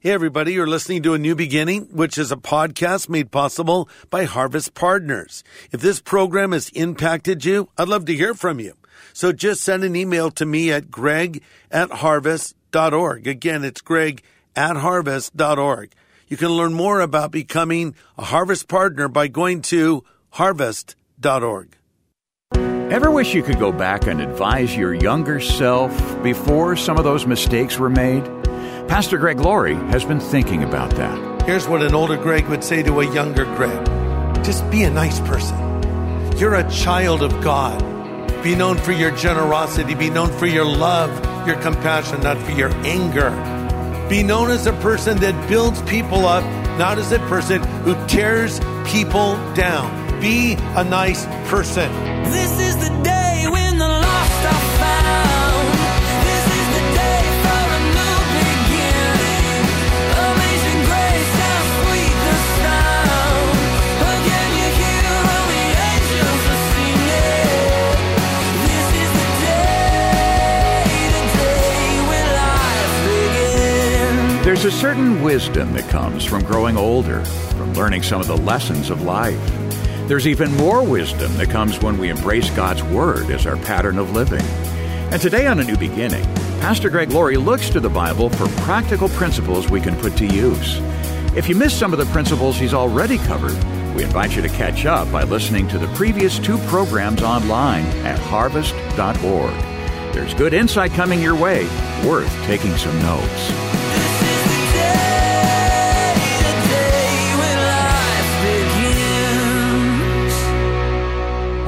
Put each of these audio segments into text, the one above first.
Hey, everybody, you're listening to A New Beginning, which is a podcast made possible by Harvest Partners. If this program has impacted you, I'd love to hear from you. So just send an email to me at greg at harvest.org. Again, it's greg at harvest.org. You can learn more about becoming a Harvest Partner by going to harvest.org. Ever wish you could go back and advise your younger self before some of those mistakes were made? Pastor Greg Laurie has been thinking about that. Here's what an older Greg would say to a younger Greg just be a nice person. You're a child of God. Be known for your generosity, be known for your love, your compassion, not for your anger. Be known as a person that builds people up, not as a person who tears people down. Be a nice person. This is the day There's a certain wisdom that comes from growing older, from learning some of the lessons of life. There's even more wisdom that comes when we embrace God's Word as our pattern of living. And today on A New Beginning, Pastor Greg Laurie looks to the Bible for practical principles we can put to use. If you missed some of the principles he's already covered, we invite you to catch up by listening to the previous two programs online at harvest.org. There's good insight coming your way, worth taking some notes.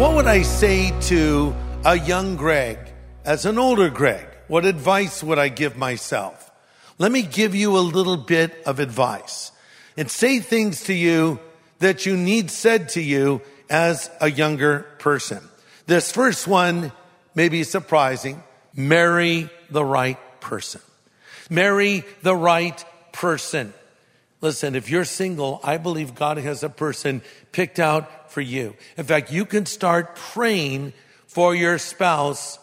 What would I say to a young Greg as an older Greg? What advice would I give myself? Let me give you a little bit of advice and say things to you that you need said to you as a younger person. This first one may be surprising. Marry the right person. Marry the right person. Listen, if you're single, I believe God has a person picked out for you. In fact, you can start praying for your spouse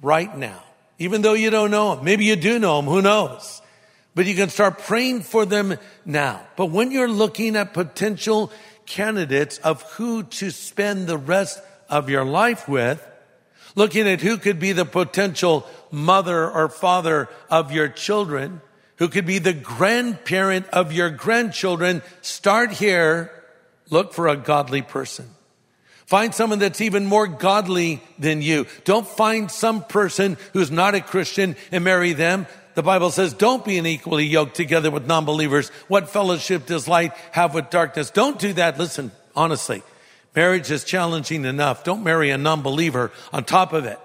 right now, even though you don't know him. Maybe you do know him, who knows? But you can start praying for them now. But when you're looking at potential candidates of who to spend the rest of your life with, looking at who could be the potential mother or father of your children, who could be the grandparent of your grandchildren, start here. Look for a godly person. Find someone that's even more godly than you. Don't find some person who's not a Christian and marry them. The Bible says, don't be unequally yoked together with non-believers. What fellowship does light have with darkness? Don't do that. Listen, honestly, marriage is challenging enough. Don't marry a non-believer on top of it.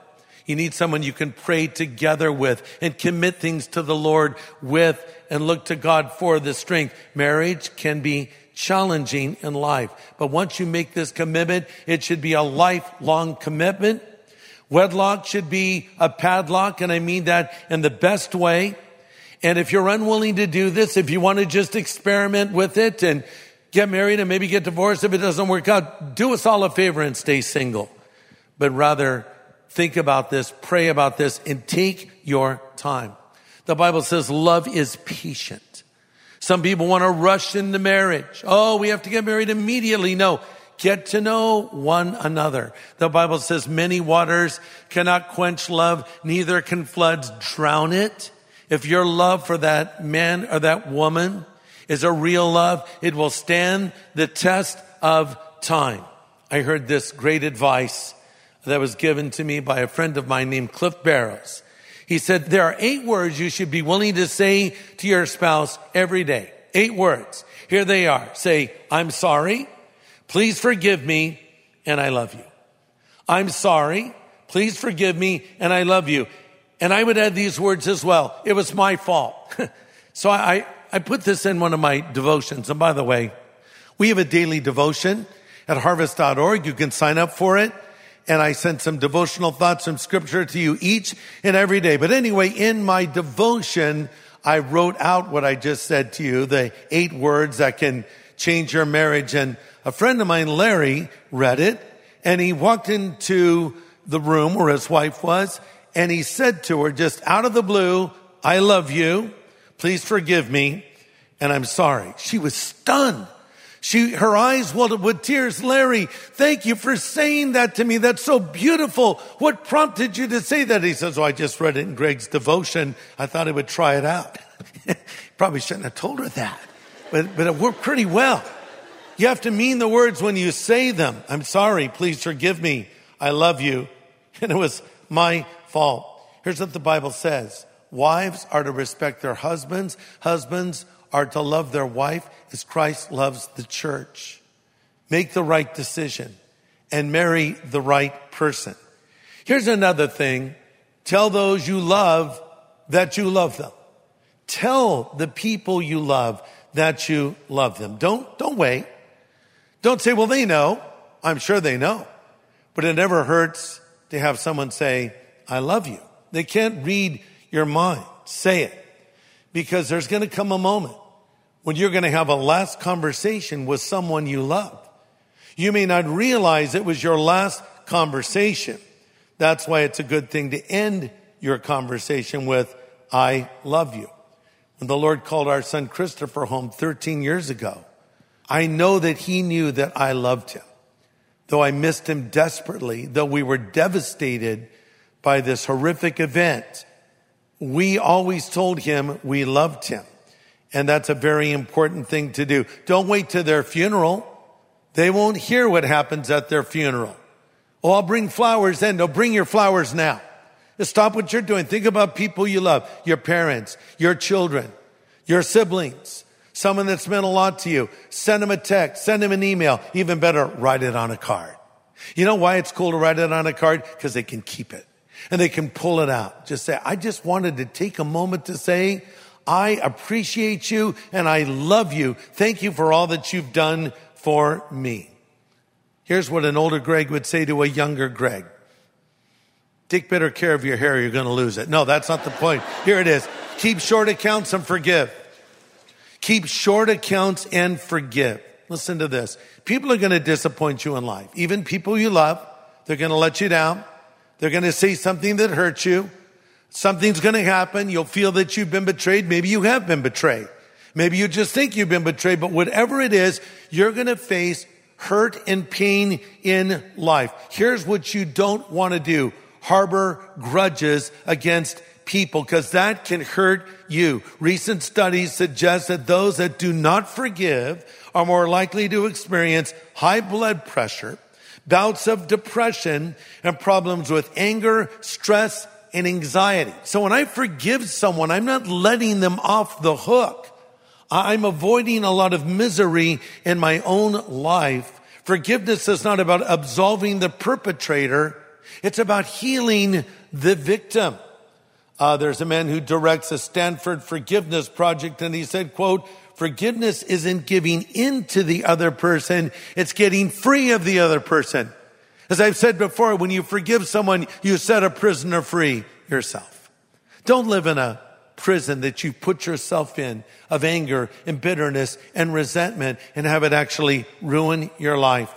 You need someone you can pray together with and commit things to the Lord with and look to God for the strength. Marriage can be challenging in life, but once you make this commitment, it should be a lifelong commitment. Wedlock should be a padlock, and I mean that in the best way. And if you're unwilling to do this, if you want to just experiment with it and get married and maybe get divorced if it doesn't work out, do us all a favor and stay single. But rather, think about this, pray about this, and take your time. The Bible says love is patient. Some people want to rush into marriage. Oh, we have to get married immediately. No, get to know one another. The Bible says many waters cannot quench love, neither can floods drown it. If your love for that man or that woman is a real love, it will stand the test of time. I heard this great advice that was given to me by a friend of mine named Cliff Barrows. He said, there are eight words you should be willing to say to your spouse every day. Eight words. Here they are. Say, I'm sorry. Please forgive me. And I love you. I'm sorry. Please forgive me. And I love you. And I would add these words as well. It was my fault. so I, I put this in one of my devotions. And by the way, we have a daily devotion at harvest.org. You can sign up for it and I send some devotional thoughts from scripture to you each and every day. But anyway, in my devotion, I wrote out what I just said to you, the eight words that can change your marriage. And a friend of mine, Larry, read it and he walked into the room where his wife was and he said to her just out of the blue, I love you. Please forgive me. And I'm sorry. She was stunned. She, her eyes welled with tears. Larry, thank you for saying that to me. That's so beautiful. What prompted you to say that? He says, Oh, I just read it in Greg's devotion. I thought I would try it out. Probably shouldn't have told her that, but, but it worked pretty well. You have to mean the words when you say them. I'm sorry. Please forgive me. I love you. And it was my fault. Here's what the Bible says. Wives are to respect their husbands. Husbands are to love their wife as Christ loves the church. Make the right decision and marry the right person. Here's another thing. Tell those you love that you love them. Tell the people you love that you love them. Don't, don't wait. Don't say, well, they know. I'm sure they know. But it never hurts to have someone say, I love you. They can't read your mind. Say it. Because there's going to come a moment when you're going to have a last conversation with someone you love. You may not realize it was your last conversation. That's why it's a good thing to end your conversation with, I love you. When the Lord called our son Christopher home 13 years ago, I know that he knew that I loved him. Though I missed him desperately, though we were devastated by this horrific event, we always told him we loved him. And that's a very important thing to do. Don't wait to their funeral. They won't hear what happens at their funeral. Oh, I'll bring flowers then. No, bring your flowers now. Just stop what you're doing. Think about people you love, your parents, your children, your siblings, someone that's meant a lot to you. Send them a text, send them an email. Even better, write it on a card. You know why it's cool to write it on a card? Because they can keep it and they can pull it out. Just say, I just wanted to take a moment to say, I appreciate you and I love you. Thank you for all that you've done for me. Here's what an older Greg would say to a younger Greg. Take better care of your hair, you're going to lose it. No, that's not the point. Here it is. Keep short accounts and forgive. Keep short accounts and forgive. Listen to this. People are going to disappoint you in life. Even people you love, they're going to let you down. They're going to say something that hurts you. Something's going to happen. You'll feel that you've been betrayed. Maybe you have been betrayed. Maybe you just think you've been betrayed, but whatever it is, you're going to face hurt and pain in life. Here's what you don't want to do. Harbor grudges against people because that can hurt you. Recent studies suggest that those that do not forgive are more likely to experience high blood pressure, bouts of depression, and problems with anger, stress, and anxiety. So when I forgive someone, I'm not letting them off the hook. I'm avoiding a lot of misery in my own life. Forgiveness is not about absolving the perpetrator. It's about healing the victim. Uh, there's a man who directs a Stanford forgiveness project and he said, quote, forgiveness isn't giving in to the other person. It's getting free of the other person. As I've said before, when you forgive someone, you set a prisoner free yourself. Don't live in a prison that you put yourself in of anger and bitterness and resentment and have it actually ruin your life.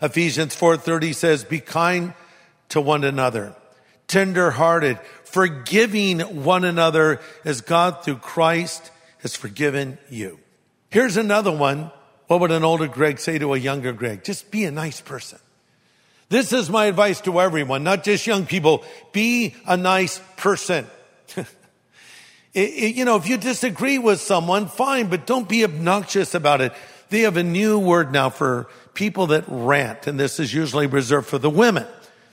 Ephesians 4:30 says, "Be kind to one another, tender-hearted, forgiving one another as God through Christ has forgiven you." Here's another one. What would an older Greg say to a younger Greg? Just be a nice person. This is my advice to everyone, not just young people. Be a nice person. it, it, you know, if you disagree with someone, fine, but don't be obnoxious about it. They have a new word now for people that rant, and this is usually reserved for the women.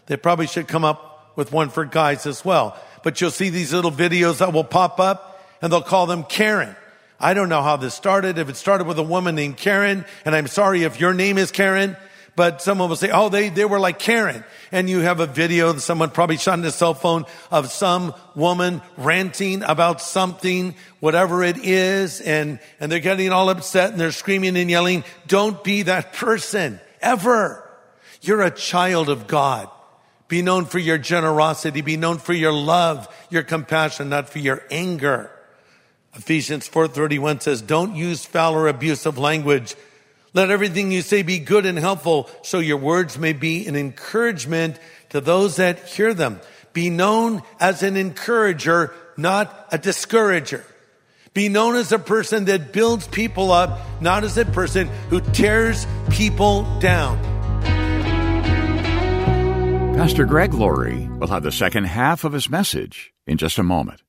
They probably should come up with one for guys as well. But you'll see these little videos that will pop up, and they'll call them Karen. I don't know how this started. If it started with a woman named Karen, and I'm sorry if your name is Karen, but someone will say, oh, they, they were like Karen. And you have a video that someone probably shot on a cell phone of some woman ranting about something, whatever it is. And, and they're getting all upset and they're screaming and yelling. Don't be that person ever. You're a child of God. Be known for your generosity. Be known for your love, your compassion, not for your anger. Ephesians 4.31 says, don't use foul or abusive language let everything you say be good and helpful so your words may be an encouragement to those that hear them. Be known as an encourager, not a discourager. Be known as a person that builds people up, not as a person who tears people down. Pastor Greg Laurie will have the second half of his message in just a moment.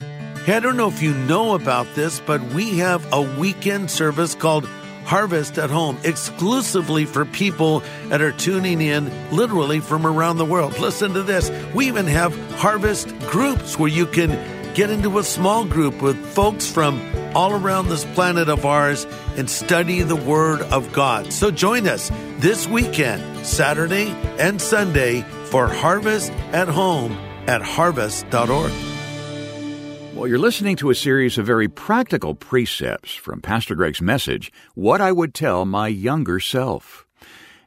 Hey, I don't know if you know about this, but we have a weekend service called Harvest at Home exclusively for people that are tuning in literally from around the world. Listen to this. We even have harvest groups where you can get into a small group with folks from all around this planet of ours and study the Word of God. So join us this weekend, Saturday and Sunday, for Harvest at Home at harvest.org. Well, you're listening to a series of very practical precepts from Pastor Greg's message, What I Would Tell My Younger Self.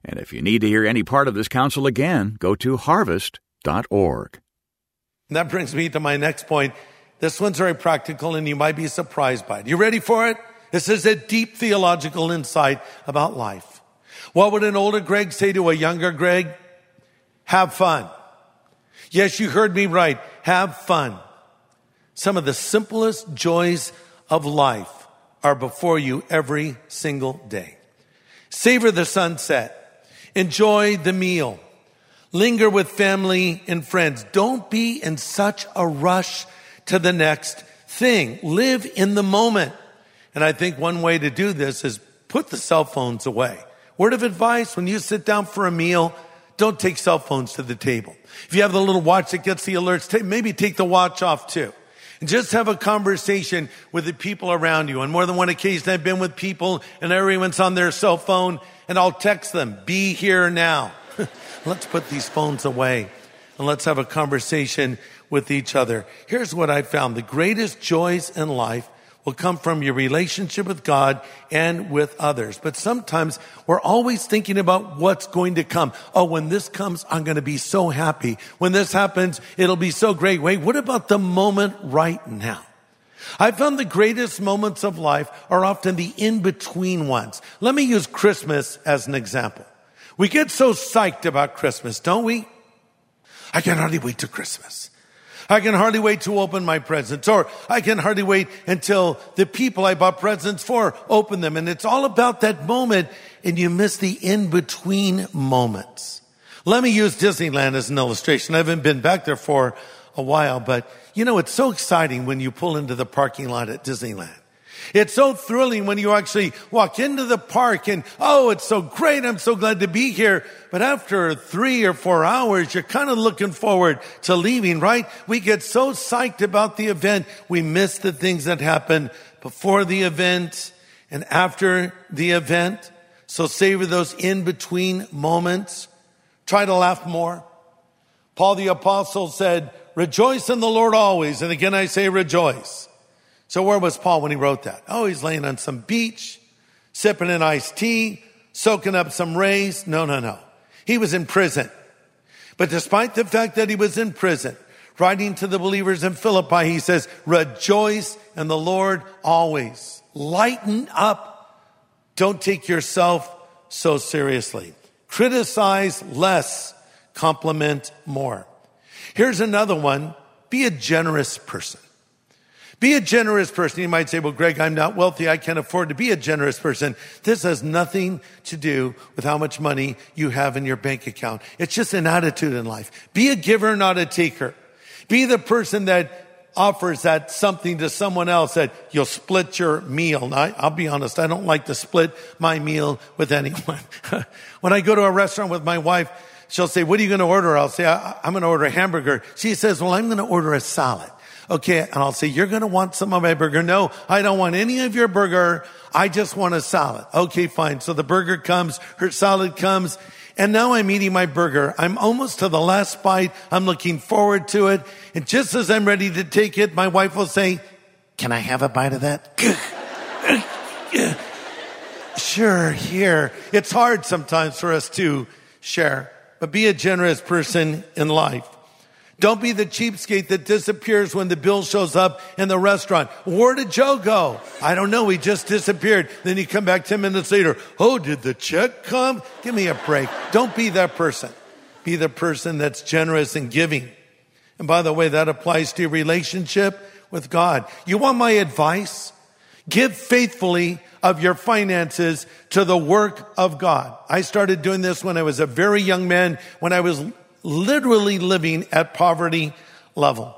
And if you need to hear any part of this counsel again, go to harvest.org. That brings me to my next point. This one's very practical and you might be surprised by it. You ready for it? This is a deep theological insight about life. What would an older Greg say to a younger Greg? Have fun. Yes, you heard me right. Have fun. Some of the simplest joys of life are before you every single day. Savor the sunset. Enjoy the meal. Linger with family and friends. Don't be in such a rush to the next thing. Live in the moment. And I think one way to do this is put the cell phones away. Word of advice, when you sit down for a meal, don't take cell phones to the table. If you have the little watch that gets the alerts, maybe take the watch off too. Just have a conversation with the people around you. On more than one occasion, I've been with people and everyone's on their cell phone and I'll text them, be here now. let's put these phones away and let's have a conversation with each other. Here's what I found. The greatest joys in life will come from your relationship with God and with others. But sometimes we're always thinking about what's going to come. Oh, when this comes, I'm going to be so happy. When this happens, it'll be so great. Wait, what about the moment right now? I found the greatest moments of life are often the in-between ones. Let me use Christmas as an example. We get so psyched about Christmas, don't we? I can hardly wait to Christmas. I can hardly wait to open my presents or I can hardly wait until the people I bought presents for open them. And it's all about that moment and you miss the in-between moments. Let me use Disneyland as an illustration. I haven't been back there for a while, but you know, it's so exciting when you pull into the parking lot at Disneyland. It's so thrilling when you actually walk into the park and, oh, it's so great. I'm so glad to be here. But after three or four hours, you're kind of looking forward to leaving, right? We get so psyched about the event. We miss the things that happen before the event and after the event. So savor those in between moments. Try to laugh more. Paul the apostle said, rejoice in the Lord always. And again, I say rejoice. So where was Paul when he wrote that? Oh, he's laying on some beach, sipping an iced tea, soaking up some rays. No, no, no. He was in prison. But despite the fact that he was in prison, writing to the believers in Philippi, he says, rejoice in the Lord always. Lighten up. Don't take yourself so seriously. Criticize less, compliment more. Here's another one. Be a generous person. Be a generous person. You might say, well, Greg, I'm not wealthy. I can't afford to be a generous person. This has nothing to do with how much money you have in your bank account. It's just an attitude in life. Be a giver, not a taker. Be the person that offers that something to someone else that you'll split your meal. Now, I'll be honest, I don't like to split my meal with anyone. when I go to a restaurant with my wife, she'll say, what are you going to order? I'll say, I'm going to order a hamburger. She says, well, I'm going to order a salad. Okay. And I'll say, you're going to want some of my burger. No, I don't want any of your burger. I just want a salad. Okay, fine. So the burger comes, her salad comes, and now I'm eating my burger. I'm almost to the last bite. I'm looking forward to it. And just as I'm ready to take it, my wife will say, can I have a bite of that? sure, here. It's hard sometimes for us to share, but be a generous person in life. Don't be the cheapskate that disappears when the bill shows up in the restaurant. Where did Joe go? I don't know. He just disappeared. Then you come back 10 minutes later. Oh, did the check come? Give me a break. Don't be that person. Be the person that's generous and giving. And by the way, that applies to your relationship with God. You want my advice? Give faithfully of your finances to the work of God. I started doing this when I was a very young man, when I was literally living at poverty level.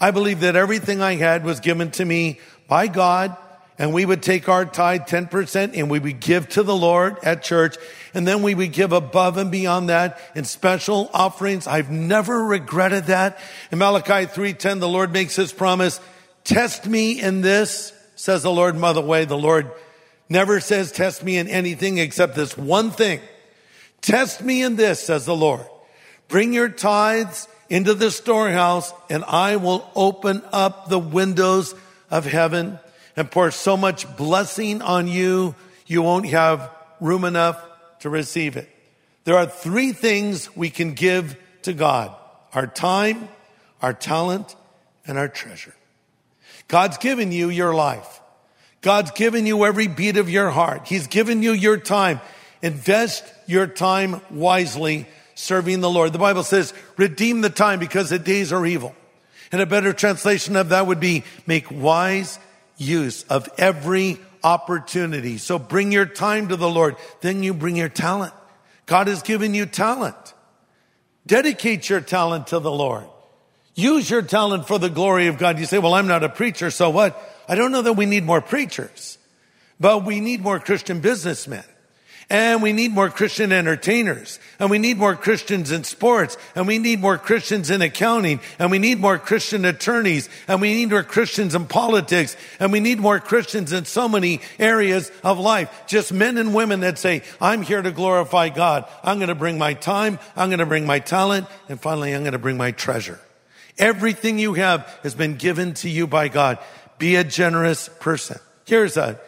I believe that everything I had was given to me by God and we would take our tithe 10% and we would give to the Lord at church. And then we would give above and beyond that in special offerings. I've never regretted that. In Malachi 3:10, the Lord makes his promise, test me in this, says the Lord. mother way, the Lord never says test me in anything except this one thing. Test me in this, says the Lord. Bring your tithes into the storehouse and I will open up the windows of heaven and pour so much blessing on you, you won't have room enough to receive it. There are three things we can give to God. Our time, our talent, and our treasure. God's given you your life. God's given you every beat of your heart. He's given you your time. Invest your time wisely serving the Lord. The Bible says, redeem the time because the days are evil. And a better translation of that would be make wise use of every opportunity. So bring your time to the Lord. Then you bring your talent. God has given you talent. Dedicate your talent to the Lord. Use your talent for the glory of God. You say, well, I'm not a preacher, so what? I don't know that we need more preachers, but we need more Christian businessmen. And we need more Christian entertainers. And we need more Christians in sports. And we need more Christians in accounting. And we need more Christian attorneys. And we need more Christians in politics. And we need more Christians in so many areas of life. Just men and women that say, I'm here to glorify God. I'm going to bring my time. I'm going to bring my talent. And finally, I'm going to bring my treasure. Everything you have has been given to you by God. Be a generous person. Here's a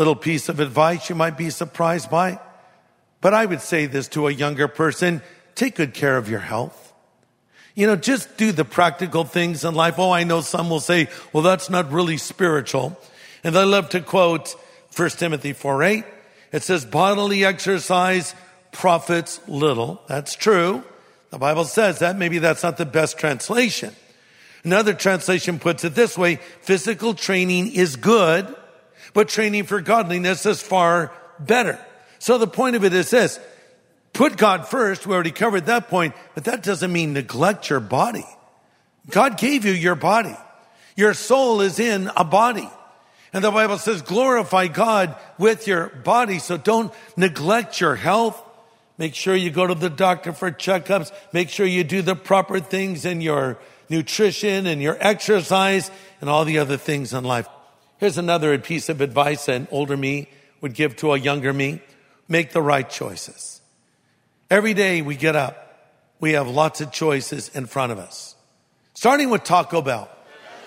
little piece of advice you might be surprised by. But I would say this to a younger person. Take good care of your health. You know, just do the practical things in life. Oh, I know some will say, well, that's not really spiritual. And I love to quote 1 Timothy 4 8. It says, bodily exercise profits little. That's true. The Bible says that. Maybe that's not the best translation. Another translation puts it this way. Physical training is good, but training for godliness is far better. So the point of it is this. Put God first. We already covered that point, but that doesn't mean neglect your body. God gave you your body. Your soul is in a body. And the Bible says glorify God with your body. So don't neglect your health. Make sure you go to the doctor for checkups. Make sure you do the proper things in your nutrition and your exercise and all the other things in life. Here's another piece of advice an older me would give to a younger me. Make the right choices. Every day we get up, we have lots of choices in front of us. Starting with Taco Bell.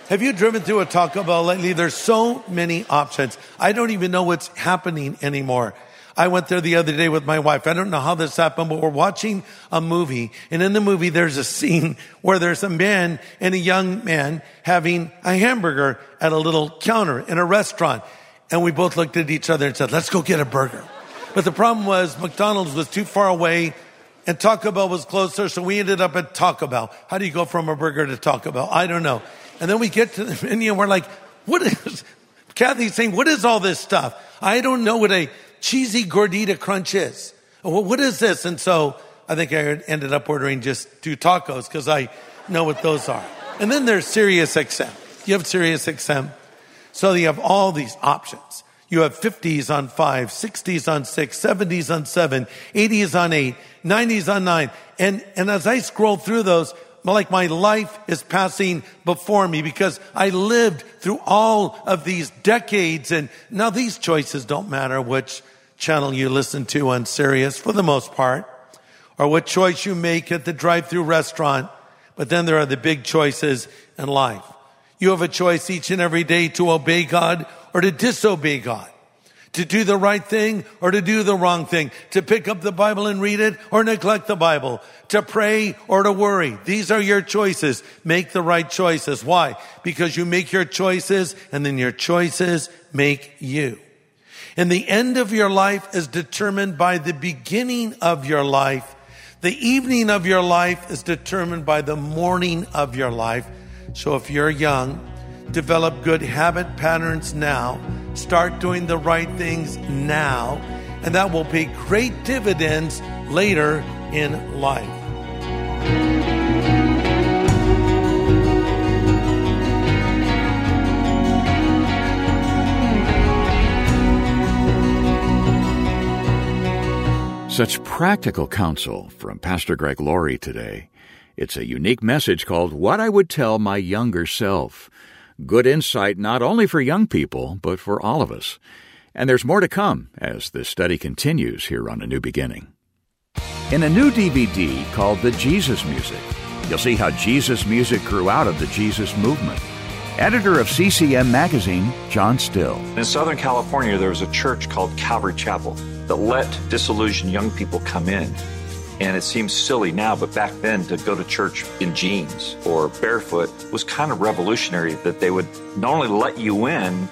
Have you driven through a Taco Bell lately? There's so many options. I don't even know what's happening anymore. I went there the other day with my wife. I don't know how this happened, but we're watching a movie. And in the movie, there's a scene where there's a man and a young man having a hamburger at a little counter in a restaurant. And we both looked at each other and said, let's go get a burger. But the problem was McDonald's was too far away and Taco Bell was closer. So we ended up at Taco Bell. How do you go from a burger to Taco Bell? I don't know. And then we get to the menu and we're like, what is, Kathy's saying, what is all this stuff? I don't know what a cheesy gordita crunch is. Oh, well, what is this? And so I think I ended up ordering just two tacos because I know what those are. And then there's Sirius XM. You have Sirius XM. So you have all these options. You have 50s on 5, 60s on 6, 70s on 7, 80s on 8, 90s on 9. And, and as I scroll through those, like my life is passing before me because I lived through all of these decades. And now these choices don't matter which channel you listen to on Sirius for the most part, or what choice you make at the drive-through restaurant. But then there are the big choices in life. You have a choice each and every day to obey God or to disobey God. To do the right thing or to do the wrong thing. To pick up the Bible and read it or neglect the Bible. To pray or to worry. These are your choices. Make the right choices. Why? Because you make your choices and then your choices make you. And the end of your life is determined by the beginning of your life. The evening of your life is determined by the morning of your life. So if you're young, develop good habit patterns now, start doing the right things now, and that will pay great dividends later in life. Such practical counsel from Pastor Greg Laurie today. It's a unique message called What I Would Tell My Younger Self. Good insight not only for young people, but for all of us. And there's more to come as this study continues here on A New Beginning. In a new DVD called The Jesus Music, you'll see how Jesus music grew out of the Jesus movement. Editor of CCM Magazine, John Styll. In Southern California, there was a church called Calvary Chapel that let disillusioned young people come in. And it seems silly now, but back then to go to church in jeans or barefoot was kind of revolutionary that they would not only let you in,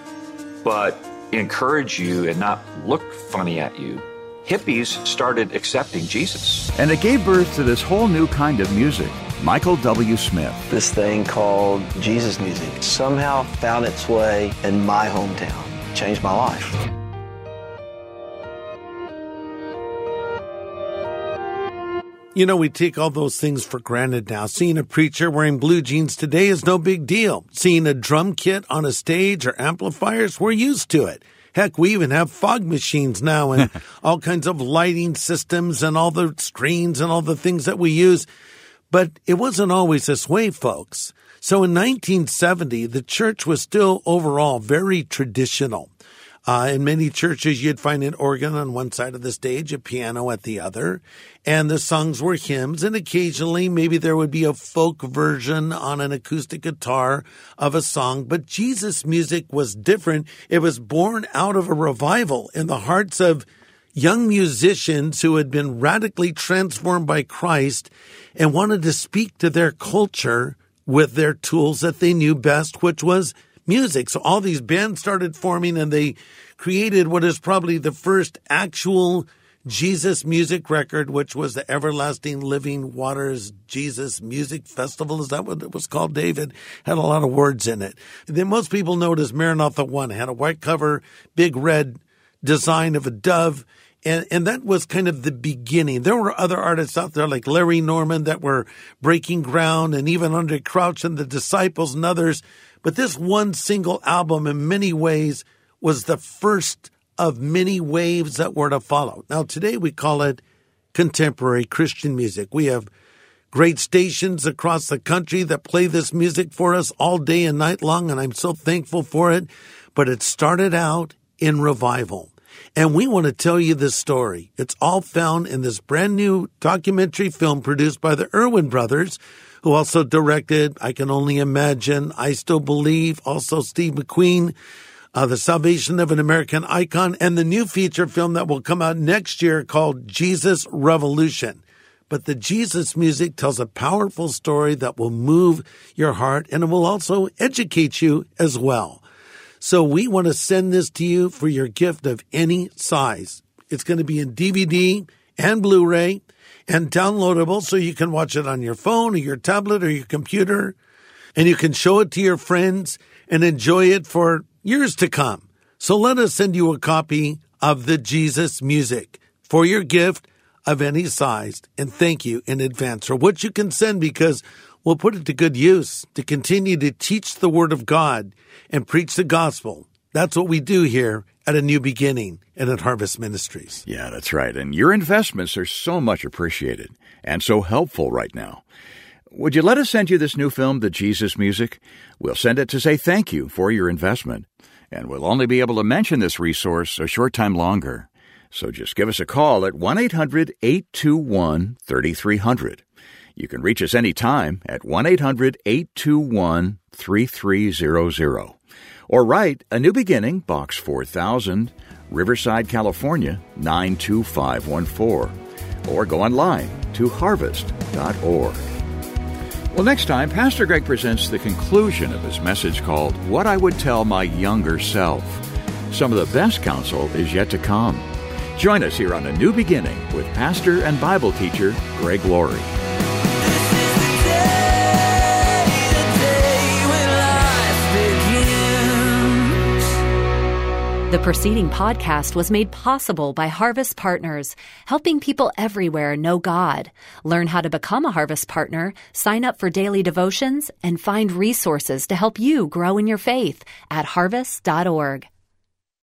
but encourage you and not look funny at you. Hippies started accepting Jesus. And it gave birth to this whole new kind of music. Michael W. Smith. This thing called Jesus music somehow found its way in my hometown, changed my life. You know, we take all those things for granted now. Seeing a preacher wearing blue jeans today is no big deal. Seeing a drum kit on a stage or amplifiers, we're used to it. Heck, we even have fog machines now and all kinds of lighting systems and all the screens and all the things that we use. But it wasn't always this way, folks. So in 1970, the church was still overall very traditional. Uh, in many churches, you'd find an organ on one side of the stage, a piano at the other, and the songs were hymns, and occasionally maybe there would be a folk version on an acoustic guitar of a song. But Jesus music was different. It was born out of a revival in the hearts of young musicians who had been radically transformed by Christ and wanted to speak to their culture with their tools that they knew best, which was music. So all these bands started forming and they created what is probably the first actual Jesus music record, which was the Everlasting Living Waters Jesus Music Festival. Is that what it was called, David? Had a lot of words in it. Then most people know it as Maranatha One. It had a white cover, big red design of a dove. And, and that was kind of the beginning. There were other artists out there like Larry Norman that were breaking ground and even Andraé Crouch and the Disciples and others. But this one single album in many ways was the first of many waves that were to follow. Now today we call it contemporary Christian music. We have great stations across the country that play this music for us all day and night long, and I'm so thankful for it. But it started out in revival. And we want to tell you this story. It's all found in this brand new documentary film produced by the Erwin brothers, who also directed I Can Only Imagine, I Still Believe, also Steve McQueen, uh, The Salvation of an American Icon, and the new feature film that will come out next year called Jesus Revolution. But the Jesus music tells a powerful story that will move your heart and it will also educate you as well. So we want to send this to you for your gift of any size. It's going to be in DVD and Blu-ray and downloadable so you can watch it on your phone or your tablet or your computer and you can show it to your friends and enjoy it for years to come. So let us send you a copy of the Jesus music for your gift of any size and thank you in advance for what you can send because we'll put it to good use to continue to teach the word of God and preach the gospel. That's what we do here at A New Beginning and at Harvest Ministries. Yeah, that's right. And your investments are so much appreciated and so helpful right now. Would you let us send you this new film, The Jesus Music? We'll send it to say thank you for your investment. And we'll only be able to mention this resource a short time longer. So just give us a call at 1 800 821 3300. You can reach us anytime at 1 800 821 3300. Or write A New Beginning, Box 4000, Riverside, California 92514. Or go online to harvest.org. Well, next time, Pastor Greg presents the conclusion of his message called What I Would Tell My Younger Self. Some of the best counsel is yet to come. Join us here on A New Beginning with pastor and Bible teacher Greg Laurie. The preceding podcast was made possible by Harvest Partners, helping people everywhere know God. Learn how to become a Harvest Partner, sign up for daily devotions, and find resources to help you grow in your faith at harvest.org.